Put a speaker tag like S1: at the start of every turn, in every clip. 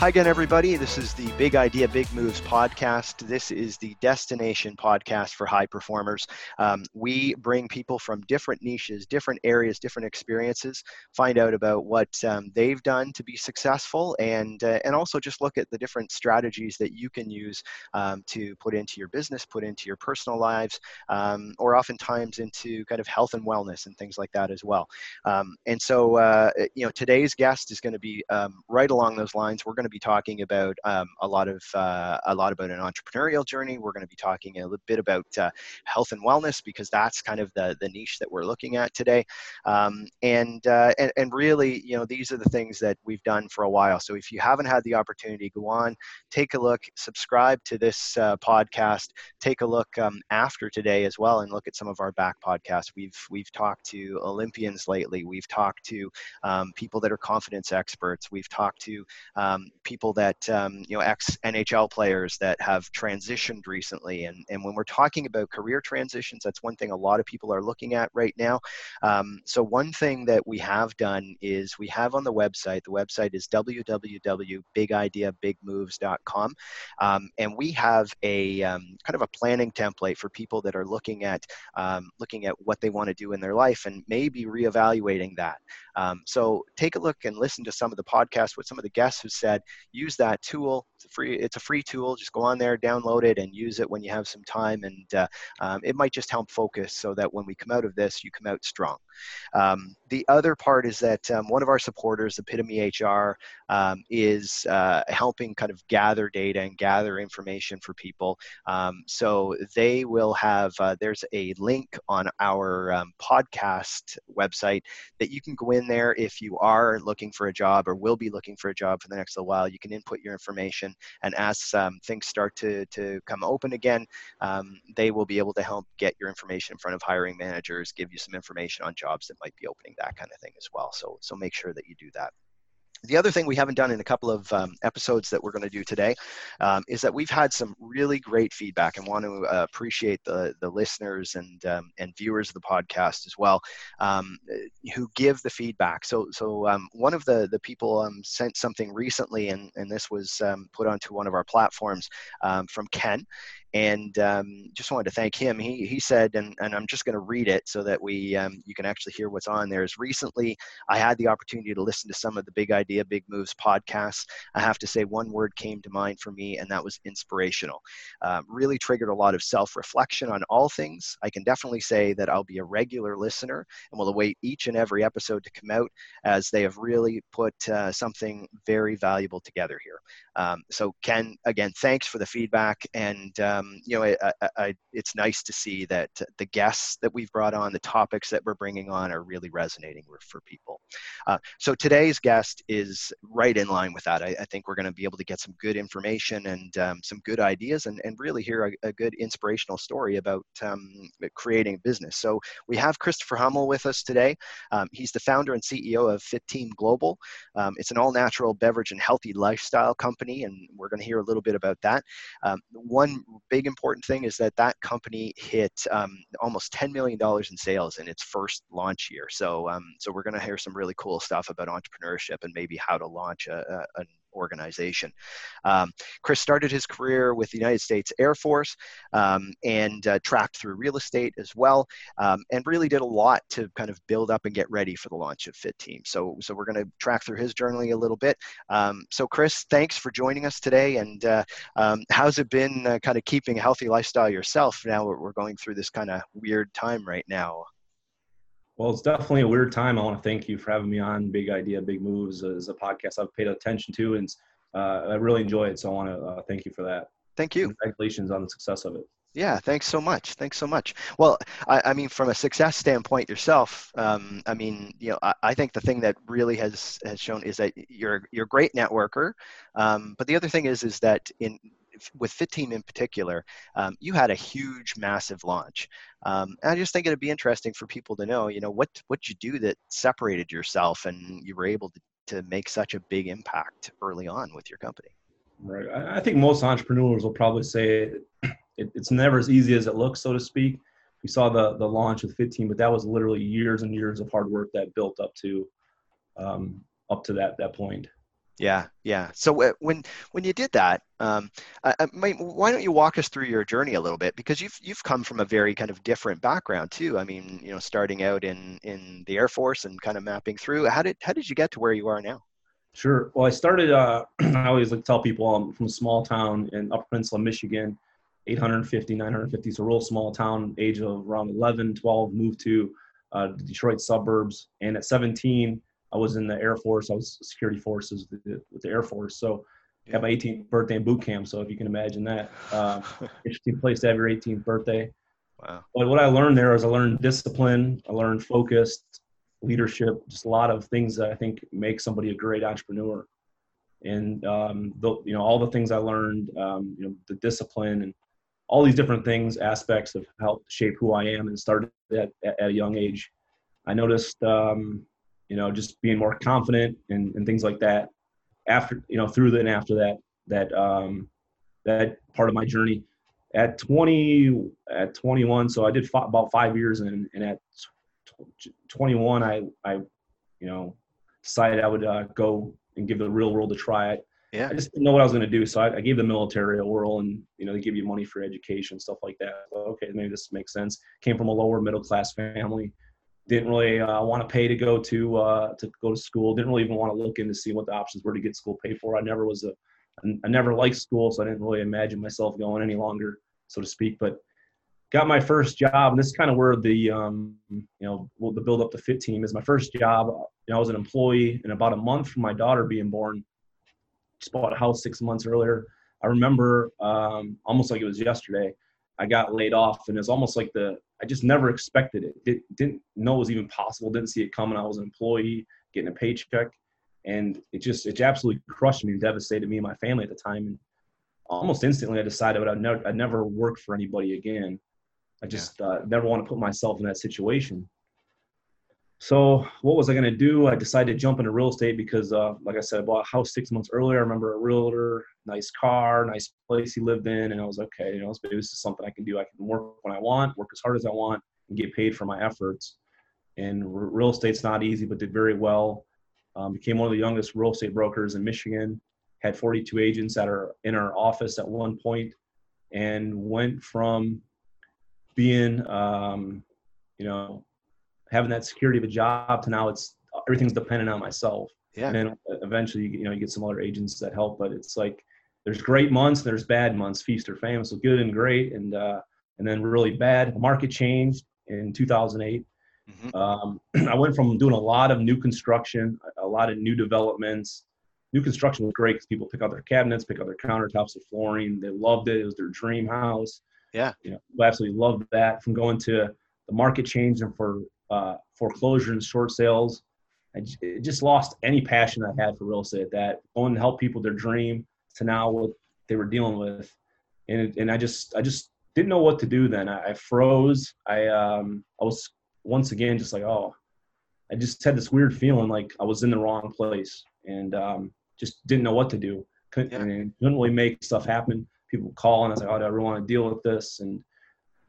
S1: Hi again, everybody. This is the Big Idea, Big Moves podcast. This is the destination podcast for high performers. Um, we bring people from different niches, different areas, different experiences, find out about what um, they've done to be successful, and uh, and also just look at the different strategies that you can use um, to put into your business, put into your personal lives, um, or oftentimes into kind of health and wellness and things like that as well. Um, and so, uh, you know, today's guest is going to be um, right along those lines. We're going to be talking about um, a lot of uh, a lot about an entrepreneurial journey. We're going to be talking a little bit about uh, health and wellness because that's kind of the the niche that we're looking at today. Um, and, uh, and and really, you know, these are the things that we've done for a while. So if you haven't had the opportunity, go on, take a look, subscribe to this uh, podcast, take a look um, after today as well, and look at some of our back podcasts. We've we've talked to Olympians lately. We've talked to um, people that are confidence experts. We've talked to um, people that um, you know ex NHL players that have transitioned recently. And and when we're talking about career transitions, that's one thing a lot of people are looking at right now. Um, so one thing that we have done is we have on the website. The website is www.bigideabigmoves.com, um, and we have a um, kind of a planning template for people that are looking at um, looking at what they want to do in their life and maybe reevaluating that. Um, so take a look and listen to some of the podcasts with some of the guests who said use that tool. It's a free it's a free tool. Just go on there, download it, and use it when you have some time. And uh, um, it might just help focus so that when we come out of this, you come out strong. Um, the other part is that um, one of our supporters, Epitome HR, um, is uh, helping kind of gather data and gather information for people. Um, so they will have, uh, there's a link on our podcast website that you can go in there if you are looking for a job or will be looking for a job for the next little while. You can input your information, and as um, things start to, to come open again, um, they will be able to help get your information in front of hiring managers, give you some information on jobs that might be opening, that kind of thing as well. So, so make sure that you do that. The other thing we haven't done in a couple of um, episodes that we're going to do today um, is that we've had some really great feedback and want to uh, appreciate the, the listeners and, um, and viewers of the podcast as well um, who give the feedback. So, so um, one of the, the people um, sent something recently, and, and this was put onto one of our platforms from Ken and um, just wanted to thank him. He, he said, and, and I'm just going to read it so that we um, you can actually hear what's on there. Is recently I had the opportunity to listen to some of the Big Idea, Big Moves podcasts. I have to say one word came to mind for me, and that was inspirational. Uh, really triggered a lot of self-reflection on all things. I can definitely say that I'll be a regular listener and will await each and every episode to come out as they have really put uh, something very valuable together here. Um, so Ken, again, thanks for the feedback and um, you know, I, I, it's nice to see that the guests that we've brought on, the topics that we're bringing on, are really resonating for people. Uh, so today's guest is right in line with that. I, I think we're going to be able to get some good information and um, some good ideas, and, and really hear a, a good inspirational story about um, creating a business. So we have Christopher Hummel with us today. Um, he's the founder and CEO of Fit Team Global. Um, it's an all-natural beverage and healthy lifestyle company, and we're going to hear a little bit about that. Um, one big important thing is that that company hit um, almost $10 million in sales in its first launch year. So, um, so we're going to hear some really cool stuff about entrepreneurship and maybe how to launch a, a, an organization. Um, Chris started his career with the United States Air Force um, and uh, tracked through real estate as well, um, and really did a lot to kind of build up and get ready for the launch of Fit Team. So, so we're going to track through his journey a little bit. Um, so, Chris, thanks for joining us today. And uh, um, how's it been uh, kind of keeping a healthy lifestyle yourself? Now we're going through this kind of weird time right now.
S2: Well, it's definitely a weird time. I want to thank you for having me on Big Idea, Big Moves as a podcast I've paid attention to, and uh, I really enjoy it. So I want to uh, thank you for that.
S1: Thank you.
S2: Congratulations on the success of it.
S1: Yeah, thanks so much. Thanks so much. Well, I, I mean, from a success standpoint yourself, um, I mean, you know, I, I, think the thing that really has has shown is that you're you're a great networker. Um, but the other thing is is that in with Fit Team in particular, um, you had a huge, massive launch. Um, and I just think it'd be interesting for people to know, you know, what what you do that separated yourself and you were able to, to make such a big impact early on with your company.
S2: Right. I think most entrepreneurs will probably say it, it's never as easy as it looks, so to speak. We saw the the launch with Fit Team, but that was literally years and years of hard work that built up to um, up to that that point.
S1: Yeah, yeah. So uh, when when you did that, um, I, I might, why don't you walk us through your journey a little bit? Because you've you've come from a very kind of different background too. I mean, you know, starting out in in the Air Force and kind of mapping through. How did how did you get to where you are now?
S2: Sure. Well, I started. Uh, I always like tell people I'm from a small town in Upper Peninsula, Michigan, 850, 950, so a real small town. Age of around 11, 12, moved to uh, the Detroit suburbs, and at 17 I was in the Air Force. I was security forces with the Air Force. So I had my 18th birthday in boot camp. So if you can imagine that, uh, interesting place to have your 18th birthday. Wow. But what I learned there is I learned discipline. I learned focused leadership, just a lot of things that I think make somebody a great entrepreneur. And um, the, you know all the things I learned, um, you know the discipline and all these different things, aspects have helped shape who I am and started at, at a young age. I noticed um, you know, just being more confident and, and things like that. After, you know, through the, and after that, that, um, that part of my journey at 20, at 21. So I did f- about five years and, and at 21, I, I, you know, decided I would uh, go and give the real world a try. It. Yeah. I just didn't know what I was going to do. So I, I, gave the military a whirl and, you know, they give you money for education, stuff like that. So, okay, maybe this makes sense. Came from a lower middle class family didn't really uh, want to pay to go to uh, to go to school. Didn't really even want to look in to see what the options were to get school paid for. I never was a I never liked school, so I didn't really imagine myself going any longer, so to speak. But got my first job, and this is kind of where the um, you know the build up the fit team is. My first job, you know, I was an employee, and about a month from my daughter being born, just bought a house six months earlier. I remember um, almost like it was yesterday. I got laid off, and it's almost like the I just never expected it. Did, didn't know it was even possible. Didn't see it coming. I was an employee getting a paycheck, and it just it absolutely crushed me and devastated me and my family at the time. And almost instantly, I decided I'd never I'd never work for anybody again. I just yeah. uh, never want to put myself in that situation. So what was I going to do? I decided to jump into real estate because, uh, like I said, I bought a house six months earlier. I remember a realtor, nice car, nice place he lived in, and I was okay. You know, maybe this is something I can do. I can work when I want, work as hard as I want, and get paid for my efforts. And real estate's not easy, but did very well. Um, became one of the youngest real estate brokers in Michigan. Had 42 agents that are in our office at one point, and went from being, um, you know, having that security of a job to now it's everything's dependent on myself. Yeah. And then eventually, you know, you get some other agents that help, but it's like there's great months, and there's bad months, feast or famine. So good and great, and uh, and then really bad. The market changed in 2008. Mm-hmm. Um, I went from doing a lot of new construction, a lot of new developments. New construction was great because people pick out their cabinets, pick out their countertops, their flooring. They loved it. It was their dream house.
S1: Yeah.
S2: You know, absolutely loved that. From going to the market changed and for uh, foreclosure and short sales. I just lost any passion I had for real estate that. Going to help people their dream to now what they were dealing with, and and I just I just didn't know what to do then. I, I froze. I um I was once again just like oh, I just had this weird feeling like I was in the wrong place and um, just didn't know what to do. Couldn't, yeah. couldn't really make stuff happen. People call and I was like, oh, do I really want to deal with this? And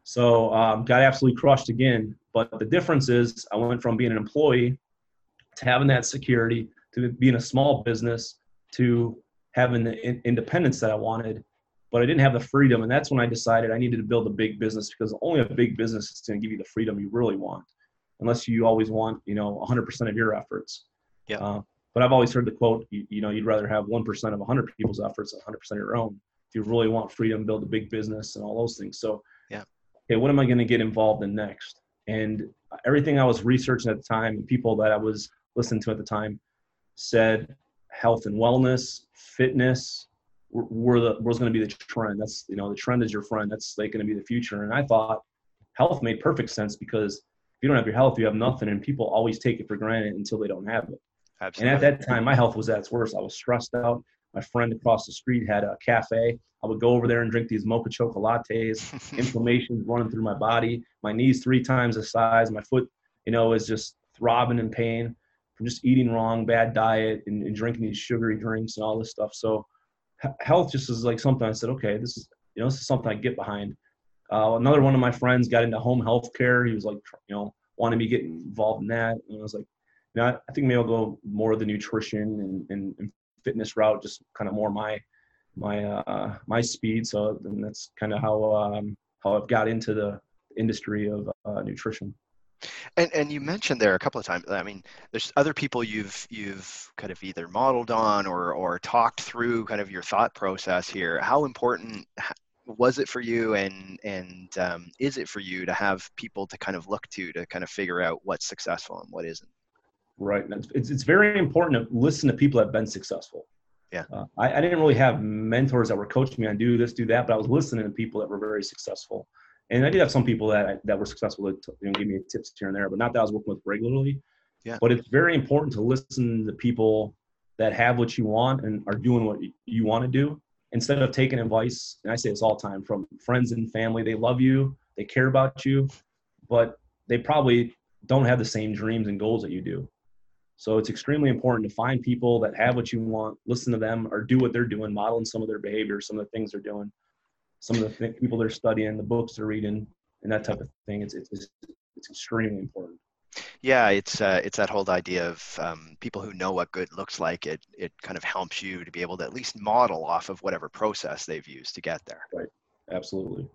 S2: so um, got absolutely crushed again. But the difference is I went from being an employee to having that security to being a small business to having the in- independence that I wanted. But I didn't have the freedom. And that's when I decided I needed to build a big business because only a big business is going to give you the freedom you really want, unless you always want, you know, 100% of your efforts.
S1: Yeah. Uh,
S2: but I've always heard the quote, you, you know, you'd rather have 1% of 100 people's efforts than 100% of your own. If you really want freedom, build a big business and all those things. So yeah. okay, what am I going to get involved in next? And everything I was researching at the time, and people that I was listening to at the time, said health and wellness, fitness were the was going to be the trend. That's you know the trend is your friend. That's like going to be the future. And I thought health made perfect sense because if you don't have your health, you have nothing, and people always take it for granted until they don't have it. Absolutely. And at that time, my health was at its worst. I was stressed out. My friend across the street had a cafe. I would go over there and drink these mocha chocolate lattes. Inflammation running through my body. My knees three times the size. My foot, you know, is just throbbing in pain from just eating wrong, bad diet, and, and drinking these sugary drinks and all this stuff. So health just is like something I said, okay, this is you know this is something I get behind. Uh, another one of my friends got into home health care. He was like, you know, wanted me to get involved in that, and I was like, you know, I, I think maybe I'll go more of the nutrition and, and, and fitness route, just kind of more my my uh, my speed. So then that's kind of how um, how I've got into the industry of uh, nutrition.
S1: And and you mentioned there a couple of times. I mean, there's other people you've you've kind of either modeled on or or talked through kind of your thought process here. How important was it for you, and and um, is it for you to have people to kind of look to to kind of figure out what's successful and what isn't?
S2: Right. It's it's very important to listen to people that have been successful.
S1: Yeah.
S2: Uh, I, I didn't really have mentors that were coaching me on do this, do that, but I was listening to people that were very successful. And I did have some people that that were successful that you know, give me tips here and there, but not that I was working with regularly.
S1: Yeah.
S2: But it's very important to listen to people that have what you want and are doing what you want to do instead of taking advice. And I say this all the time from friends and family. They love you, they care about you, but they probably don't have the same dreams and goals that you do. So it's extremely important to find people that have what you want, listen to them, or do what they're doing, modeling some of their behaviors, some of the things they're doing, some of the th- people they're studying, the books they're reading, and that type of thing. It's it's it's extremely important.
S1: Yeah, it's uh, it's that whole idea of um, people who know what good looks like. It it kind of helps you to be able to at least model off of whatever process they've used to get there.
S2: Right. Absolutely.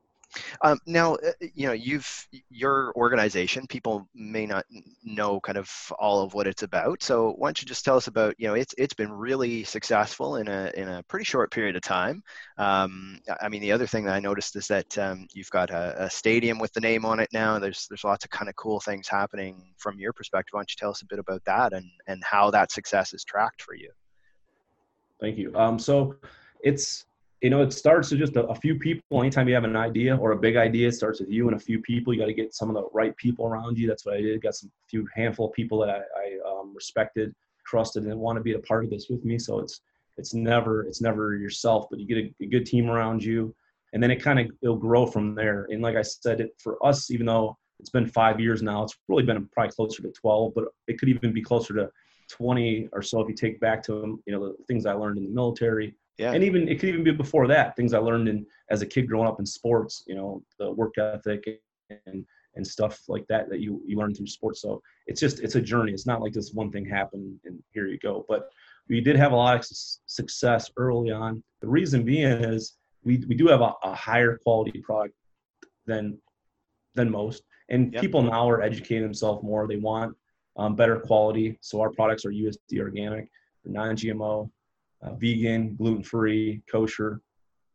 S1: Um, now, uh, you know, you've your organization. People may not know kind of all of what it's about. So, why don't you just tell us about? You know, it's it's been really successful in a in a pretty short period of time. Um, I mean, the other thing that I noticed is that um, you've got a, a, stadium with the name on it now. There's there's lots of kind of cool things happening from your perspective. Why don't you tell us a bit about that and and how that success is tracked for you?
S2: Thank you. Um, so, it's you know, it starts with just a, a, few people. Anytime you have an idea or a big idea, it starts with you and a few people. You got to get some of the right people around you. That's what I did. Got some few handful of people that I, I um, respected, trusted, and want to be a part of this with me. So it's it's never it's never yourself, but you get a, a good team around you, and then it kind of it'll grow from there. And like I said, it, for us, even though it's been five years now, it's really been probably closer to twelve, but it could even be closer to 20 or so if you take back to you know the things I learned in the military
S1: yeah.
S2: And even it could even be before that, things I learned in as a kid growing up in sports, you know, the work ethic and and stuff like that that you you learn through sports. So it's just it's a journey. It's not like this one thing happened and here you go. But we did have a lot of success early on. The reason being is we we do have a, a higher quality product than than most, and yep. people now are educating themselves more. They want um, better quality. So our products are USDA organic, non-GMO, uh, vegan, gluten free, kosher.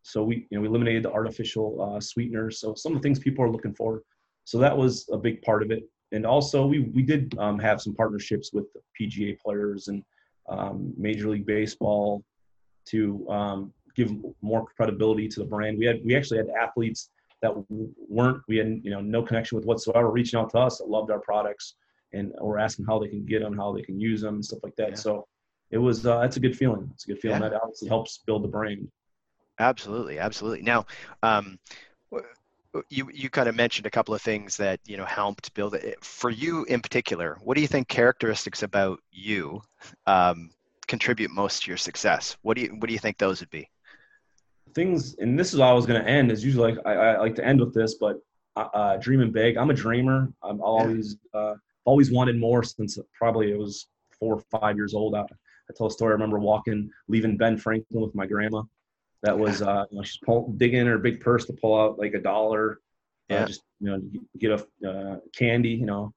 S2: So we, you know, we eliminated the artificial uh, sweeteners. So some of the things people are looking for. So that was a big part of it. And also we we did um, have some partnerships with PGA players and um, Major League Baseball to um, give more credibility to the brand. We had we actually had athletes that weren't we had you know no connection with whatsoever reaching out to us that loved our products and were asking how they can get them, how they can use them, and stuff like that. Yeah. So it was uh, that's a good feeling. It's a good feeling yeah. that obviously helps build the brand.
S1: Absolutely, absolutely. Now, um, you you kind of mentioned a couple of things that you know helped build it for you in particular. What do you think characteristics about you um, contribute most to your success? What do you what do you think those would be?
S2: Things, and this is how I was going to end. Is usually like I, I, like to end with this, but uh, uh dreaming big. I'm a dreamer. I'm always uh, always wanted more since probably it was four or five years old. I, I tell a story. I remember walking, leaving Ben Franklin with my grandma. That was, uh, you know, she's pull, digging in her big purse to pull out like a dollar, uh, yeah. Uh, just you know, get a uh, candy, you know.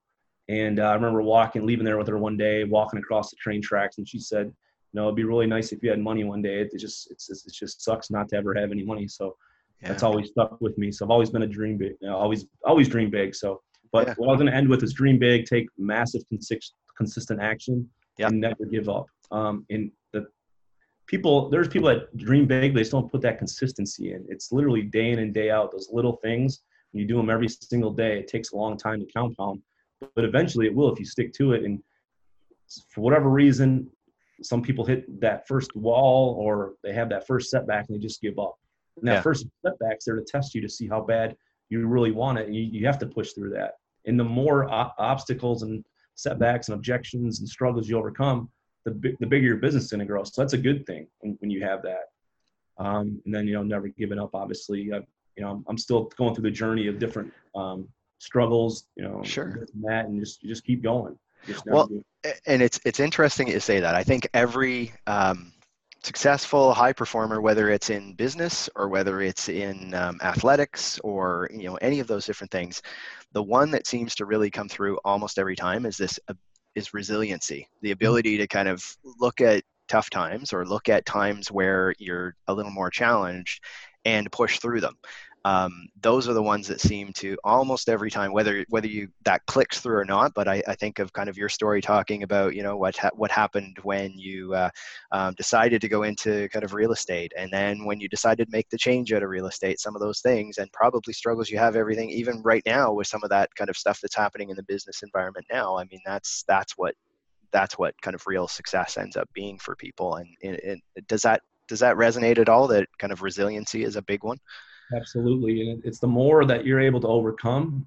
S2: And uh, I remember walking, leaving there with her one day, walking across the train tracks, and she said, "You know, it'd be really nice if you had money one day. It, it just, it's, it just sucks not to ever have any money." So yeah. that's always stuck with me. So I've always been a dream big, you know, always, always dream big. So, but yeah. what I was going to end with is dream big, take massive, consistent action,
S1: yep.
S2: and never give up. Um, and the people, there's people that dream big, but they still don't put that consistency in. It's literally day in and day out. Those little things, when you do them every single day, it takes a long time to compound, but eventually it will if you stick to it. And for whatever reason, some people hit that first wall or they have that first setback and they just give up. And that yeah. first setback's there to test you to see how bad you really want it. And you, you have to push through that. And the more o- obstacles and setbacks and objections and struggles you overcome, the, the bigger your business is going to grow. So that's a good thing when, when you have that. Um, and then, you know, never giving up, obviously, uh, you know, I'm still going through the journey of different um, struggles, you know,
S1: sure.
S2: And that, and just, just keep going. Just
S1: well, and it's, it's interesting you say that. I think every, um, successful high performer whether it's in business or whether it's in um, athletics or you know any of those different things the one that seems to really come through almost every time is this uh, is resiliency. The ability to kind of look at tough times or look at times where you're a little more challenged and push through them um, those are the ones that seem to almost every time whether whether you that clicks through or not but I, I think of kind of your story talking about you know what ha- what happened when you uh, um, decided to go into kind of real estate and then when you decided to make the change out of real estate some of those things and probably struggles you have everything even right now with some of that kind of stuff that's happening in the business environment now. I mean that's that's what that's what kind of real success ends up being for people and, does that does that resonate at all that kind of resiliency is a big one
S2: Absolutely. And it's the more that you're able to overcome,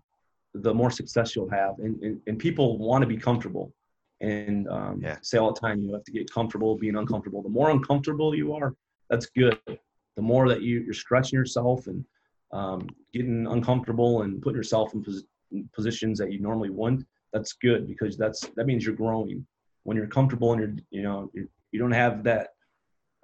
S2: the more success you'll have. And, and, and people want to be comfortable. And um, yeah. say all the time, you have to get comfortable being uncomfortable. The more uncomfortable you are, that's good. The more that you, you're stretching yourself and um, getting uncomfortable and putting yourself in, pos- in positions that you normally wouldn't, that's good because that's that means you're growing. When you're comfortable and you're you know you're, you don't have that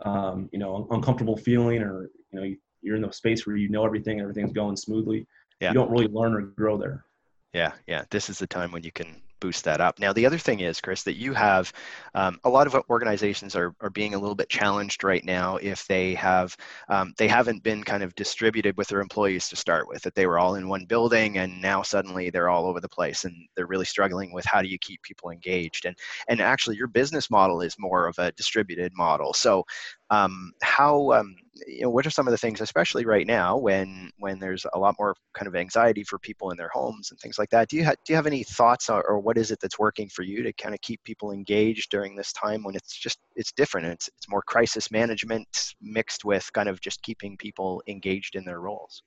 S2: um, you know uncomfortable feeling or you know you, you're in the space where you know everything, and everything's going smoothly. Yeah. You don't really learn or grow there.
S1: Yeah, yeah. This is the time when you can boost that up. Now, the other thing is, Chris, that you have um, a lot of organizations are, are being a little bit challenged right now if they have um, they haven't been kind of distributed with their employees to start with. That they were all in one building and now suddenly they're all over the place and they're really struggling with how do you keep people engaged. And and actually, your business model is more of a distributed model. So, um, how um, you know what are some of the things especially right now when when there's a lot more kind of anxiety for people in their homes and things like that do you have do you have any thoughts or, what is it that's working for you to kind of keep people engaged during this time when it's just it's different it's it's more crisis management mixed with kind of just keeping people engaged in their roles?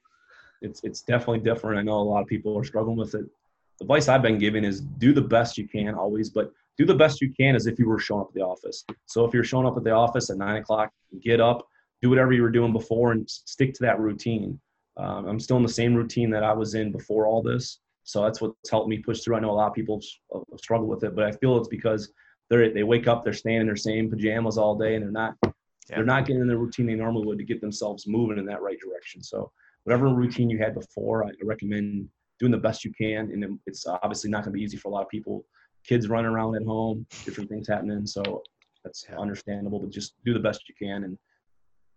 S2: It's it's definitely different. I know a lot of people are struggling with it. The advice i've been giving is do the best you can always but do the best you can as if you were showing up at the office. So if you're showing up at the office at nine o'clock get up do whatever you were doing before and stick to that routine um, i'm still in the same routine that i was in before all this so that's what's helped me push through. I know a lot of people uh, struggle with it, but I feel it's because they're they wake up, they're staying in their same pajamas all day, and they're not yeah. they're not getting in the routine they normally would to get themselves moving in that right direction. So whatever routine you had before, I recommend doing the best you can. And it's obviously not going to be easy for a lot of people. Kids running around at home, different things happening. So that's yeah. understandable, but just do the best you can. And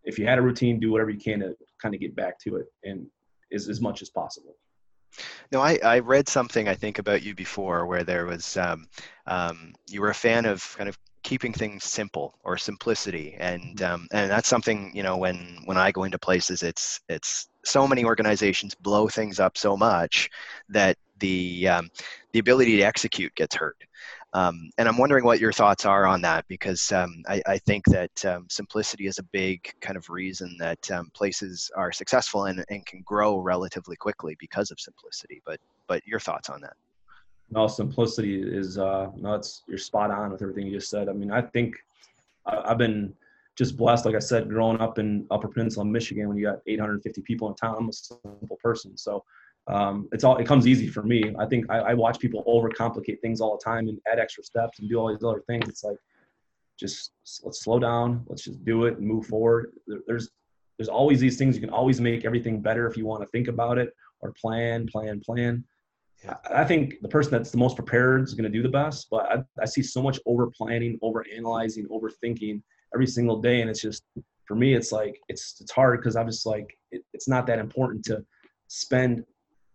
S2: if you had a routine, do whatever you can to kind of get back to it and as, as much as possible.
S1: No, I, I read something I think about you before where there was um, um, you were a fan of kind of keeping things simple or simplicity, and mm-hmm. um, and that's something you know when when I go into places, it's it's so many organizations blow things up so much that the um, the ability to execute gets hurt. Um, and I'm wondering what your thoughts are on that because um, I, I, think that um, simplicity is a big kind of reason that um, places are successful and, and can grow relatively quickly because of simplicity. But but your thoughts on that?
S2: No, simplicity is uh, no, it's you're spot on with everything you just said. I mean, I think I've been just blessed, like I said, growing up in Upper Peninsula, Michigan, when you got 850 people in town. I'm a simple person, so um, it's all it comes easy for me. I think I, I, watch people overcomplicate things all the time and add extra steps and do all these other things. It's like just let's slow down, let's just do it and move forward. There, there's there's always these things you can always make everything better if you want to think about it or plan, plan, plan. Yeah. I, I think the person that's the most prepared is going to do the best, but I, I see so much over planning, over analyzing, overthinking every single day, and it's just for me, it's like it's it's hard because I'm just like it, it's not that important to spend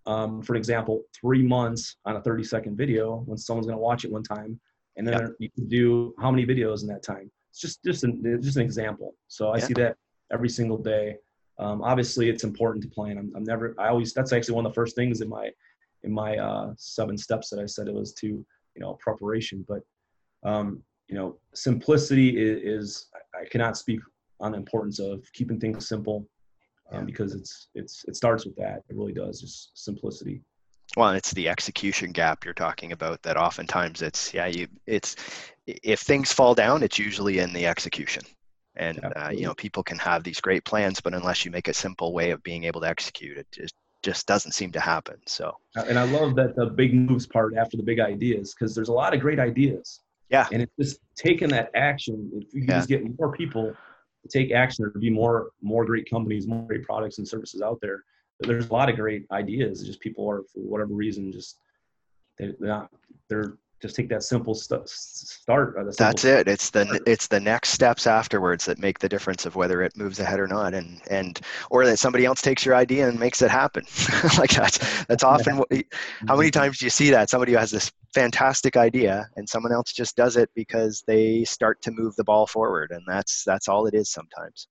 S2: um, for example, three months on a 30 second video when someone's going to watch it one time, and then yep. you can do how many videos in that time. It's just just an, just an example. So I see that every single day. Um, obviously, it's important to plan. I'm, I'm, never. I always. That's actually one of the first things in my in my uh, seven steps that I said it was to you know preparation. But um, you know, simplicity is, is I cannot speak on the importance of keeping things simple um, because it's it's it starts with that. It really does, just simplicity.
S1: Well, it's the execution gap you're talking about. That oftentimes it's yeah, you it's if things fall down, it's usually in the execution. And uh, you know, people can have these great plans, but unless you make a simple way of being able to execute it, just just doesn't seem to happen. So.
S2: And I love that the big moves part after the big ideas because there's a lot of great ideas.
S1: Yeah.
S2: And it's just taking that action. If you yeah. just get more people take action to be more more great companies, more great products and services out there. There's a lot of great ideas. Just people are for whatever reason just they, they're not they're just take that simple st- start.
S1: Simple That's it. It's the start. it's the next steps afterwards that make the difference of whether it moves ahead or not, and and or that somebody else takes your idea and makes it happen. like that's that's often what. How many mm-hmm. times do you see that somebody who has this fantastic idea and someone else just does it because they start to move the ball forward, and that's that's all it is sometimes.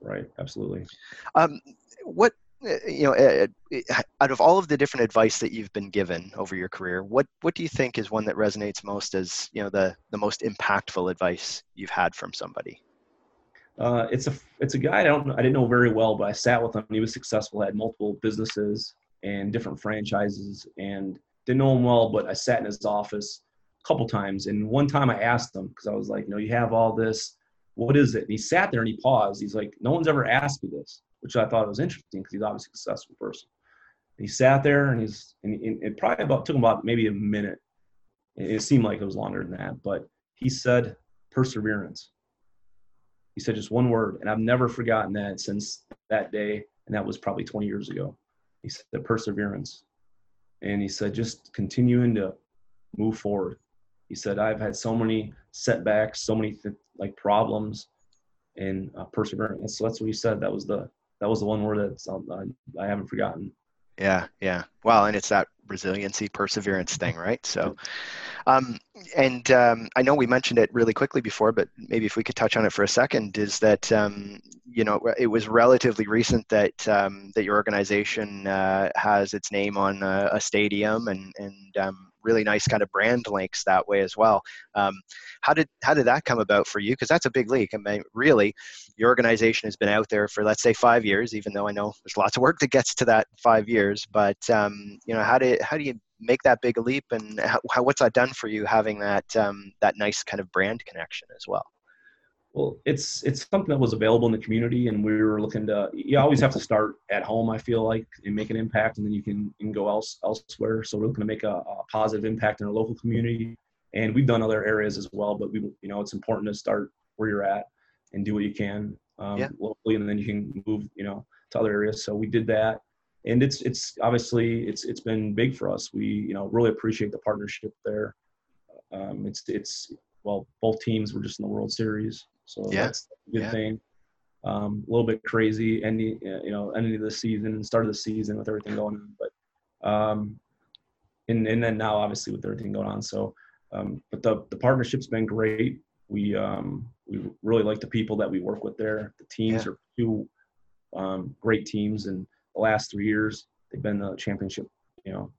S2: Right. Absolutely.
S1: Um, what you know, uh, uh, out of all of the different advice that you've been given over your career, what what do you think is one that resonates most as you know the the most impactful advice you've had from somebody?
S2: Uh, it's a it's a guy I don't I didn't know very well, but I sat with him. He was successful, had multiple businesses and different franchises, and didn't know him well. But I sat in his office a couple times, and one time I asked him because I was like, you know, you have all this. What is it? And he sat there and he paused. He's like, no one's ever asked me this which I thought was interesting because he's obviously a successful person. And he sat there and he's and, it probably about took him about maybe a minute. It seemed like it was longer than that, but he said perseverance. He said just one word, and I've never forgotten that since that day, and that was probably 20 years ago. He said perseverance, and he said just continuing to move forward. He said I've had so many setbacks, so many th- like problems, and uh, perseverance. So that's what he said. That was the that was the one word that um, I, I haven't forgotten.
S1: Yeah, yeah. Well, and it's that resiliency, perseverance thing, right? So, um, and um, I know we mentioned it really quickly before, but maybe if we could touch on it for a second, is that um, you know it was relatively recent that um, that your organization uh, has its name on a, a stadium, and and um, really nice kind of brand links that way as well. Um, how did how did that come about for you? Because that's a big leak. I mean, really, your organization has been out there for let's say five years, even though I know there's lots of work that gets to that five years. But um, you know, how do how do you make that big leap, and how what's that done for you having that um, that nice kind of brand connection as well?
S2: Well, it's it's something that was available in the community, and we were looking to. You always have to start at home, I feel like, and make an impact, and then you can, you can go else elsewhere. So we're looking to make a, a, positive impact in our local community, and we've done other areas as well. But we, you know, it's important to start where you're at and do what you can um, yeah. locally, and then you can move, you know, to other areas. So we did that, and it's it's obviously it's it's been big for us. We you know really appreciate the partnership there. Um, it's it's well, both teams were just in the World Series so yeah. that's a good yeah. thing. Um, a little bit crazy ending, you know, ending of the season, and start of the season with everything going on, but um, and and then now obviously with everything going on. So, um, but the the partnership's been great. We um, we really like the people that we work with there. The teams yeah. are two um, great teams, and the last three years they've been the championship, you know,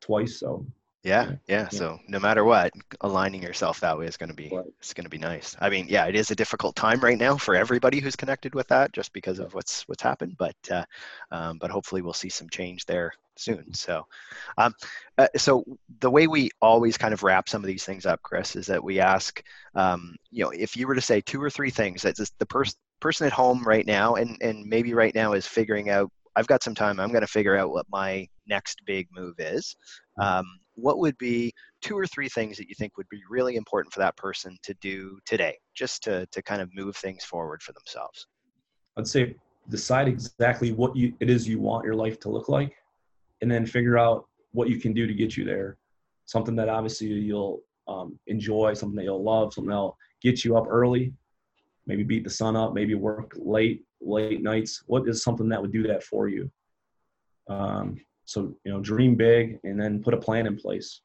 S2: twice. So
S1: yeah, yeah, So no matter what, aligning yourself that way is going to be it's going to be nice. I mean, yeah, it is a difficult time right now for everybody who's connected with that, just because of what's what's happened. But uh, um, but hopefully we'll see some change there soon. So, um, uh, so the way we always kind of wrap some of these things up, Chris, is that we ask, um, you know, if you were to say two or three things that the person person at home right now, and and maybe right now is figuring out I've got some time. I'm going to figure out what my next big move is. Um, what would be two or three things that you think would be really important for that person to do today, just to to kind of move things forward for themselves?
S2: I'd say decide exactly what you it is you want your life to look like, and then figure out what you can do to get you there. Something that obviously you'll um, enjoy, something that you'll love, something that'll get you up early, maybe beat the sun up, maybe work late, late nights. What is something that would do that for you? Um, so you know, dream big, and then put a plan in place.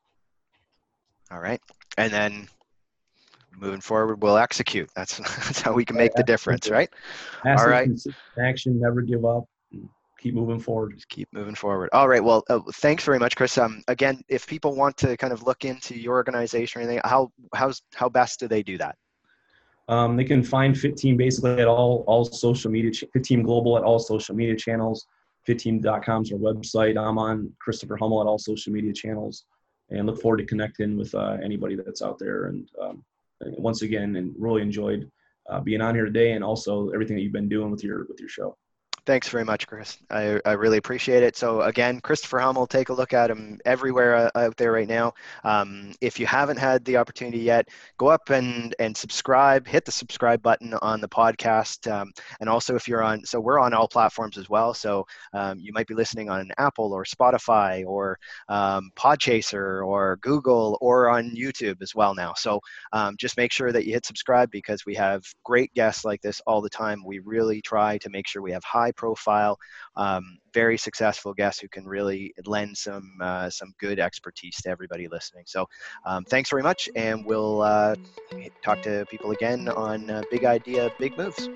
S1: All right, and then moving forward, we'll execute. That's that's how we can make the difference, right?
S2: All right. Action, never give up. Keep moving forward.
S1: Just keep moving forward. All right. Well, uh, thanks very much, Chris. Um, again, if people want to kind of look into your organization or anything, how how's how best do they do that?
S2: Um, they can find Fit Team basically at all all social media. Fit Team Global at all social media channels. FitTeam.com is our website. I'm on Christopher Hummel at all social media channels, and look forward to connecting with uh, anybody that's out there. And um, once again, and really enjoyed uh, being on here today, and also everything that you've been doing with your with your show.
S1: Thanks very much, Chris. I, I really appreciate it. So again, Christopher Hummel, take a look at him everywhere uh, out there right now. Um, if you haven't had the opportunity yet, go up and, and subscribe, hit the subscribe button on the podcast. Um, and also if you're on, so we're on all platforms as well. So um, you might be listening on Apple or Spotify or um, Podchaser or Google or on YouTube as well now. So um, just make sure that you hit subscribe because we have great guests like this all the time. We really try to make sure we have high profile, um, very successful guests who can really lend some uh, some good expertise to everybody listening. So um, thanks very much, and we'll uh, talk to people again on uh, Big Idea, Big Moves.